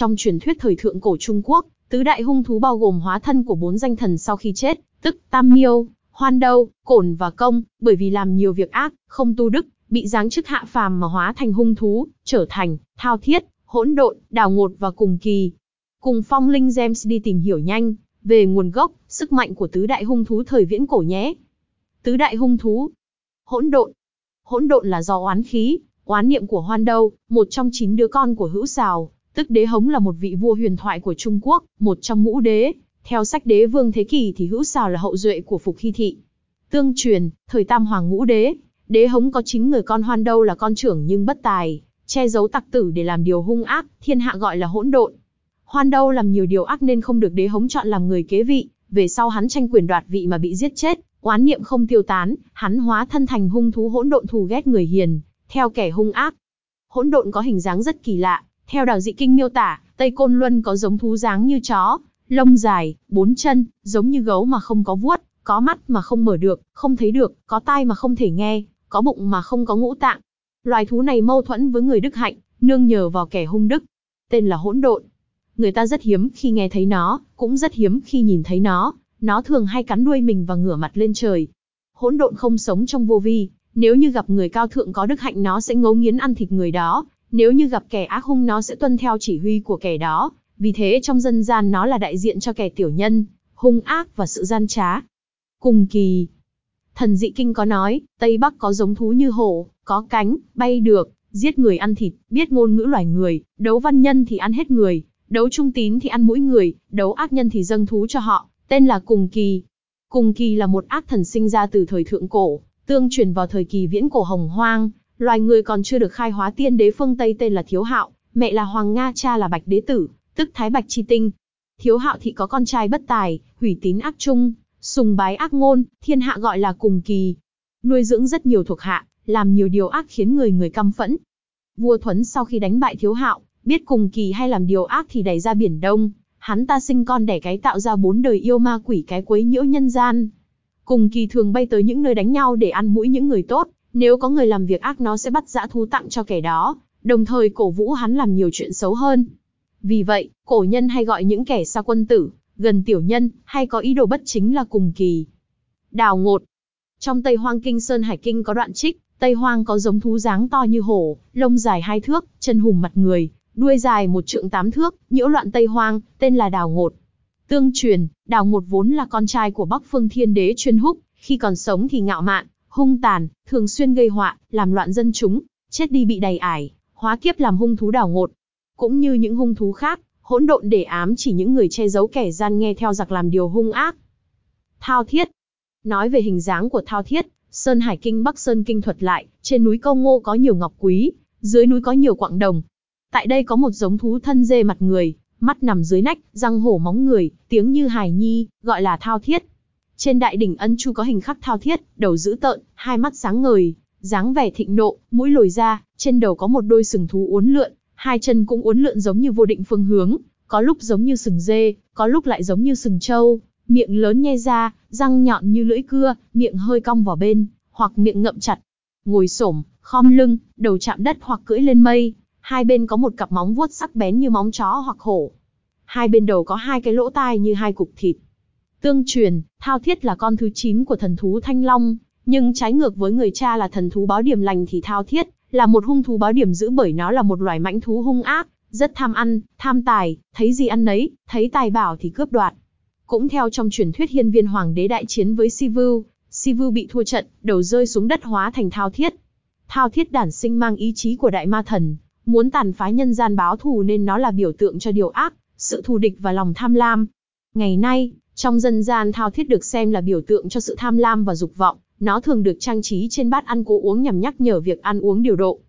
Trong truyền thuyết thời thượng cổ Trung Quốc, tứ đại hung thú bao gồm hóa thân của bốn danh thần sau khi chết, tức Tam Miêu, Hoan Đâu, Cổn và Công, bởi vì làm nhiều việc ác, không tu đức, bị giáng chức hạ phàm mà hóa thành hung thú, trở thành Thao Thiết, Hỗn Độn, Đào Ngột và Cùng Kỳ. Cùng Phong Linh James đi tìm hiểu nhanh về nguồn gốc, sức mạnh của tứ đại hung thú thời viễn cổ nhé. Tứ đại hung thú. Hỗn độn. Hỗn độn là do oán khí, oán niệm của Hoan Đâu, một trong chín đứa con của Hữu Sào, tức Đế Hống là một vị vua huyền thoại của Trung Quốc, một trong ngũ đế. Theo sách Đế Vương Thế Kỷ thì Hữu Sào là hậu duệ của Phục Hy Thị. Tương truyền, thời Tam Hoàng ngũ đế, Đế Hống có chính người con Hoan Đâu là con trưởng nhưng bất tài, che giấu tặc tử để làm điều hung ác, thiên hạ gọi là hỗn độn. Hoan Đâu làm nhiều điều ác nên không được Đế Hống chọn làm người kế vị, về sau hắn tranh quyền đoạt vị mà bị giết chết, oán niệm không tiêu tán, hắn hóa thân thành hung thú hỗn độn thù ghét người hiền, theo kẻ hung ác. Hỗn độn có hình dáng rất kỳ lạ, theo đào dị kinh miêu tả, Tây Côn Luân có giống thú dáng như chó, lông dài, bốn chân, giống như gấu mà không có vuốt, có mắt mà không mở được, không thấy được, có tai mà không thể nghe, có bụng mà không có ngũ tạng. Loài thú này mâu thuẫn với người đức hạnh, nương nhờ vào kẻ hung đức. Tên là hỗn độn. Người ta rất hiếm khi nghe thấy nó, cũng rất hiếm khi nhìn thấy nó. Nó thường hay cắn đuôi mình và ngửa mặt lên trời. Hỗn độn không sống trong vô vi, nếu như gặp người cao thượng có đức hạnh nó sẽ ngấu nghiến ăn thịt người đó, nếu như gặp kẻ ác hung nó sẽ tuân theo chỉ huy của kẻ đó. Vì thế trong dân gian nó là đại diện cho kẻ tiểu nhân, hung ác và sự gian trá. Cùng kỳ, thần dị kinh có nói, Tây Bắc có giống thú như hổ, có cánh, bay được, giết người ăn thịt, biết ngôn ngữ loài người, đấu văn nhân thì ăn hết người, đấu trung tín thì ăn mũi người, đấu ác nhân thì dâng thú cho họ, tên là Cùng Kỳ. Cùng Kỳ là một ác thần sinh ra từ thời thượng cổ, tương truyền vào thời kỳ viễn cổ hồng hoang, loài người còn chưa được khai hóa tiên đế phương Tây tên là Thiếu Hạo, mẹ là Hoàng Nga cha là Bạch Đế Tử, tức Thái Bạch Chi Tinh. Thiếu Hạo thị có con trai bất tài, hủy tín ác trung, sùng bái ác ngôn, thiên hạ gọi là Cùng Kỳ. Nuôi dưỡng rất nhiều thuộc hạ, làm nhiều điều ác khiến người người căm phẫn. Vua Thuấn sau khi đánh bại Thiếu Hạo, biết Cùng Kỳ hay làm điều ác thì đẩy ra biển Đông, hắn ta sinh con đẻ cái tạo ra bốn đời yêu ma quỷ cái quấy nhiễu nhân gian. Cùng kỳ thường bay tới những nơi đánh nhau để ăn mũi những người tốt, nếu có người làm việc ác nó sẽ bắt dã thú tặng cho kẻ đó, đồng thời cổ vũ hắn làm nhiều chuyện xấu hơn. Vì vậy, cổ nhân hay gọi những kẻ xa quân tử, gần tiểu nhân, hay có ý đồ bất chính là cùng kỳ. Đào ngột Trong Tây Hoang Kinh Sơn Hải Kinh có đoạn trích, Tây Hoang có giống thú dáng to như hổ, lông dài hai thước, chân hùm mặt người, đuôi dài một trượng tám thước, nhiễu loạn Tây Hoang, tên là Đào Ngột. Tương truyền, Đào Ngột vốn là con trai của Bắc Phương Thiên Đế Chuyên Húc, khi còn sống thì ngạo mạn, hung tàn, thường xuyên gây họa, làm loạn dân chúng, chết đi bị đầy ải, hóa kiếp làm hung thú Đào Ngột. Cũng như những hung thú khác, hỗn độn để ám chỉ những người che giấu kẻ gian nghe theo giặc làm điều hung ác. Thao Thiết Nói về hình dáng của Thao Thiết, Sơn Hải Kinh Bắc Sơn Kinh thuật lại, trên núi Câu Ngô có nhiều ngọc quý, dưới núi có nhiều quặng đồng, Tại đây có một giống thú thân dê mặt người, mắt nằm dưới nách, răng hổ móng người, tiếng như hài nhi, gọi là thao thiết. Trên đại đỉnh ân chu có hình khắc thao thiết, đầu dữ tợn, hai mắt sáng ngời, dáng vẻ thịnh nộ, mũi lồi ra, trên đầu có một đôi sừng thú uốn lượn, hai chân cũng uốn lượn giống như vô định phương hướng, có lúc giống như sừng dê, có lúc lại giống như sừng trâu, miệng lớn nhe ra, răng nhọn như lưỡi cưa, miệng hơi cong vào bên, hoặc miệng ngậm chặt. Ngồi xổm, khom lưng, đầu chạm đất hoặc cưỡi lên mây, Hai bên có một cặp móng vuốt sắc bén như móng chó hoặc hổ. Hai bên đầu có hai cái lỗ tai như hai cục thịt. Tương truyền, Thao Thiết là con thứ 9 của thần thú Thanh Long, nhưng trái ngược với người cha là thần thú báo điểm lành thì Thao Thiết là một hung thú báo điểm dữ bởi nó là một loài mãnh thú hung ác, rất tham ăn, tham tài, thấy gì ăn nấy, thấy tài bảo thì cướp đoạt. Cũng theo trong truyền thuyết hiên viên hoàng đế đại chiến với Sivu, Sivu bị thua trận, đầu rơi xuống đất hóa thành Thao Thiết. Thao Thiết đản sinh mang ý chí của đại ma thần, muốn tàn phá nhân gian báo thù nên nó là biểu tượng cho điều ác, sự thù địch và lòng tham lam. Ngày nay, trong dân gian thao thiết được xem là biểu tượng cho sự tham lam và dục vọng, nó thường được trang trí trên bát ăn cố uống nhằm nhắc nhở việc ăn uống điều độ.